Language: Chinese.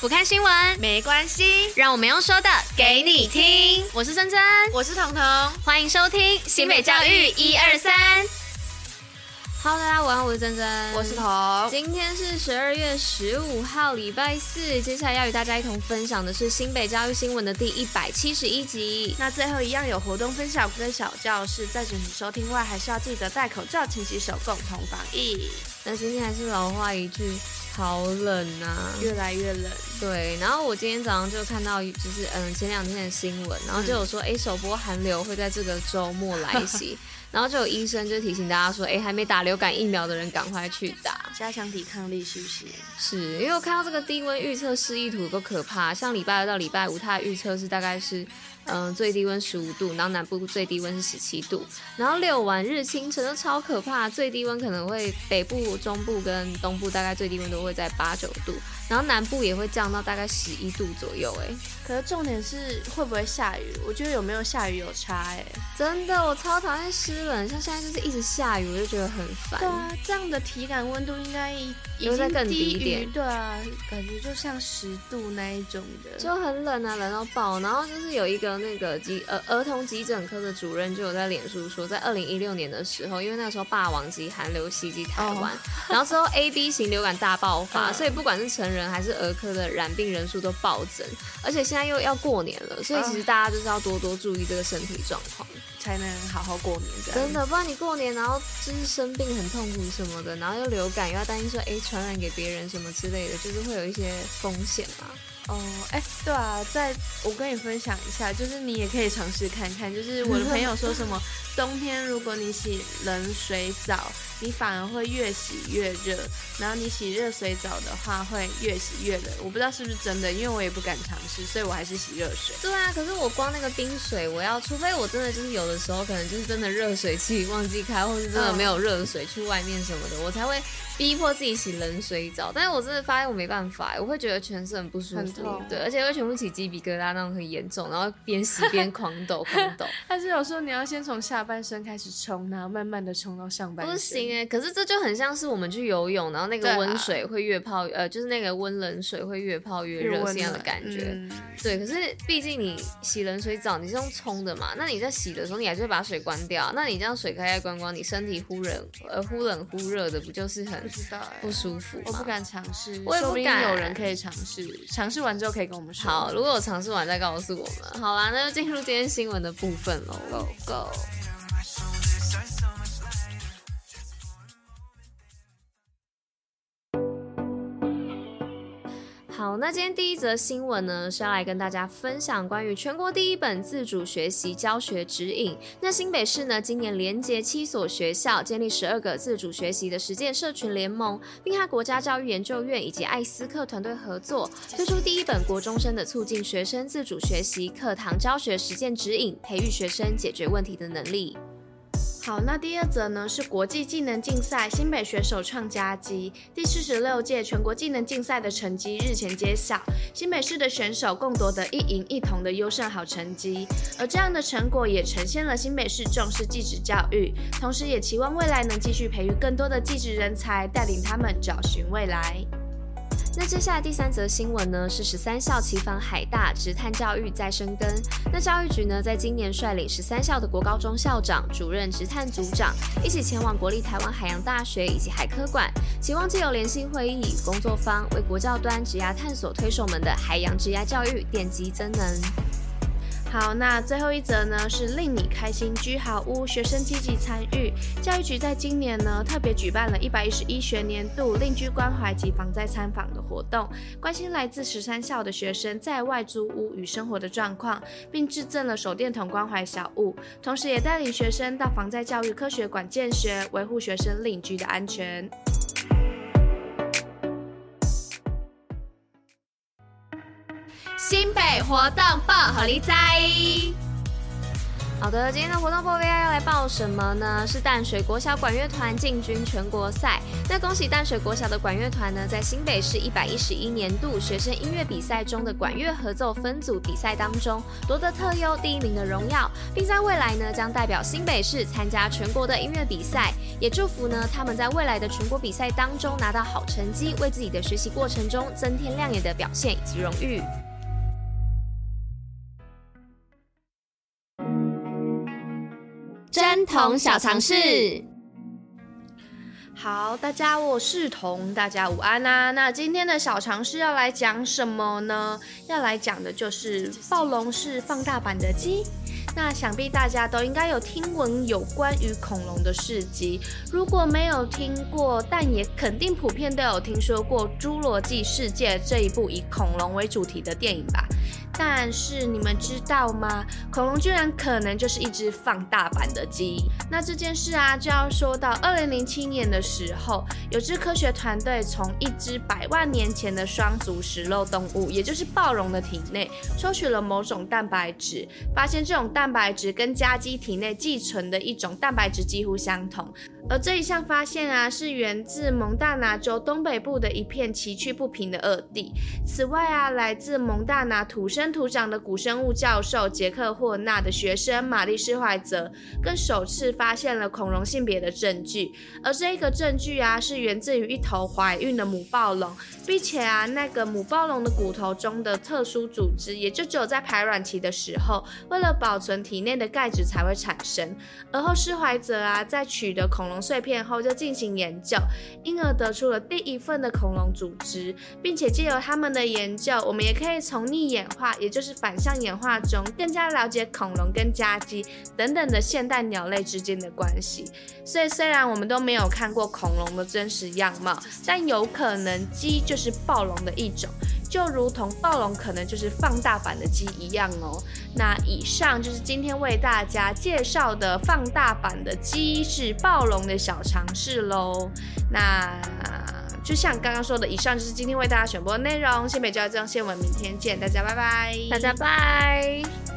不看新闻没关系，让我们用说的给你听。我是珍珍，我是彤彤，欢迎收听新北教育一二三。Hello，大家晚上好，我是珍珍，我是彤。今天是十二月十五号，礼拜四。接下来要与大家一同分享的是新北教育新闻的第一百七十一集。那最后一样有活动分享跟小教室，在准时收听外，还是要记得戴口罩、勤洗手，共同防疫。那今天还是老话一句。好冷啊，越来越冷。对，然后我今天早上就看到，就是嗯前两天的新闻，然后就有说，哎、嗯，首波寒流会在这个周末来袭，然后就有医生就提醒大家说，哎，还没打流感疫苗的人赶快去打，加强抵抗力，是不是？是，因为我看到这个低温预测示意图够可怕，像礼拜二到礼拜五，它的预测是大概是。嗯，最低温十五度，然后南部最低温是十七度，然后六晚日清晨都超可怕，最低温可能会北部、中部跟东部大概最低温都会在八九度，然后南部也会降到大概十一度左右，哎，可是重点是会不会下雨？我觉得有没有下雨有差，哎，真的，我超讨厌湿冷，像现在就是一直下雨，我就觉得很烦。对啊，这样的体感温度应该已经再更低一点，对啊，感觉就像十度那一种的，就很冷啊，冷到爆，然后就是有一个。那个急呃儿童急诊科的主任就有在脸书说，在二零一六年的时候，因为那时候霸王级寒流袭击台湾，oh. 然后之后 A B 型流感大爆发，所以不管是成人还是儿科的染病人数都暴增，而且现在又要过年了，所以其实大家就是要多多注意这个身体状况，才能好好过年。真的，不然你过年然后就是生病很痛苦什么的，然后又流感又要担心说哎传染给别人什么之类的，就是会有一些风险嘛。哦，哎，对啊，在我跟你分享一下，就是你也可以尝试看看，就是我的朋友说什么，冬天如果你洗冷水澡，你反而会越洗越热，然后你洗热水澡的话会越洗越冷。我不知道是不是真的，因为我也不敢尝试，所以我还是洗热水。对啊，可是我光那个冰水，我要除非我真的就是有的时候可能就是真的热水器忘记开，或是真的没有热水去外面什么的，我才会。逼迫自己洗冷水澡，但是我真的发现我没办法，我会觉得全身很不舒服，对，而且会全部起鸡皮疙瘩那种很严重，然后边洗边狂抖狂抖。但是有时候你要先从下半身开始冲，然后慢慢的冲到上半身。不行哎，可是这就很像是我们去游泳，然后那个温水会越泡，啊、呃，就是那个温冷水会越泡越热这样的感觉。嗯、对，可是毕竟你洗冷水澡你是用冲的嘛，那你在洗的时候你还是会把水关掉，那你这样水开开关关，你身体忽冷呃忽冷忽热的，不就是很？不舒服，我不敢尝试。我也不敢，有人可以尝试，尝试完之后可以跟我们说。好，如果我尝试完再告诉我们。好啦，那就进入今天新闻的部分喽。Go go。好，那今天第一则新闻呢，是要来跟大家分享关于全国第一本自主学习教学指引。那新北市呢，今年连结七所学校，建立十二个自主学习的实践社群联盟，并和国家教育研究院以及艾斯克团队合作，推出第一本国中生的促进学生自主学习课堂教学实践指引，培育学生解决问题的能力。好，那第二则呢是国际技能竞赛新北选手创佳绩，第四十六届全国技能竞赛的成绩日前揭晓，新北市的选手共夺得一银一铜的优胜好成绩，而这样的成果也呈现了新北市重视技职教育，同时也期望未来能继续培育更多的技职人才，带领他们找寻未来。那接下来第三则新闻呢，是十三校齐访海大，直探教育再生根。那教育局呢，在今年率领十三校的国高中校长、主任、直探组长一起前往国立台湾海洋大学以及海科馆，期望借由联席会议工作方，为国教端职涯探索推手们的海洋职涯教育奠基增能。好，那最后一则呢，是令你开心居好屋，学生积极参与。教育局在今年呢，特别举办了一百一十一学年度令居关怀及防灾参访的活动，关心来自十三校的学生在外租屋与生活的状况，并制赠了手电筒关怀小物，同时也带领学生到防灾教育科学馆见学，维护学生邻居的安全。新北活动报，好利在。好的，今天的活动报 VI 要来报什么呢？是淡水国小管乐团进军全国赛。那恭喜淡水国小的管乐团呢，在新北市一百一十一年度学生音乐比赛中的管乐合奏分组比赛当中夺得特优第一名的荣耀，并在未来呢将代表新北市参加全国的音乐比赛。也祝福呢他们在未来的全国比赛当中拿到好成绩，为自己的学习过程中增添亮眼的表现以及荣誉。童小常识，好，大家我是童，大家午安啊。那今天的小常识要来讲什么呢？要来讲的就是暴龙是放大版的鸡。那想必大家都应该有听闻有关于恐龙的事迹，如果没有听过，但也肯定普遍都有听说过《侏罗纪世界》这一部以恐龙为主题的电影吧。但是你们知道吗？恐龙居然可能就是一只放大版的鸡。那这件事啊，就要说到二零零七年的时候，有支科学团队从一只百万年前的双足食肉动物，也就是暴龙的体内，抽取了某种蛋白质，发现这种蛋白质跟家鸡体内寄存的一种蛋白质几乎相同。而这一项发现啊，是源自蒙大拿州东北部的一片崎岖不平的恶地。此外啊，来自蒙大拿土生土长的古生物教授杰克霍纳的学生玛丽施怀泽，更首次发现了恐龙性别的证据。而这个证据啊，是源自于一头怀孕的母暴龙，并且啊，那个母暴龙的骨头中的特殊组织，也就只有在排卵期的时候，为了保存体内的钙质才会产生。而后施怀泽啊，在取得恐龙碎片后就进行研究，因而得出了第一份的恐龙组织，并且借由他们的研究，我们也可以从逆演化，也就是反向演化中，更加了解恐龙跟家鸡等等的现代鸟类之间的关系。所以虽然我们都没有看过恐龙的真实样貌，但有可能鸡就是暴龙的一种。就如同暴龙可能就是放大版的鸡一样哦。那以上就是今天为大家介绍的放大版的鸡是暴龙的小尝试喽。那就像刚刚说的，以上就是今天为大家选播的内容。新北教育中心，我们明天见，大家拜拜，大家拜。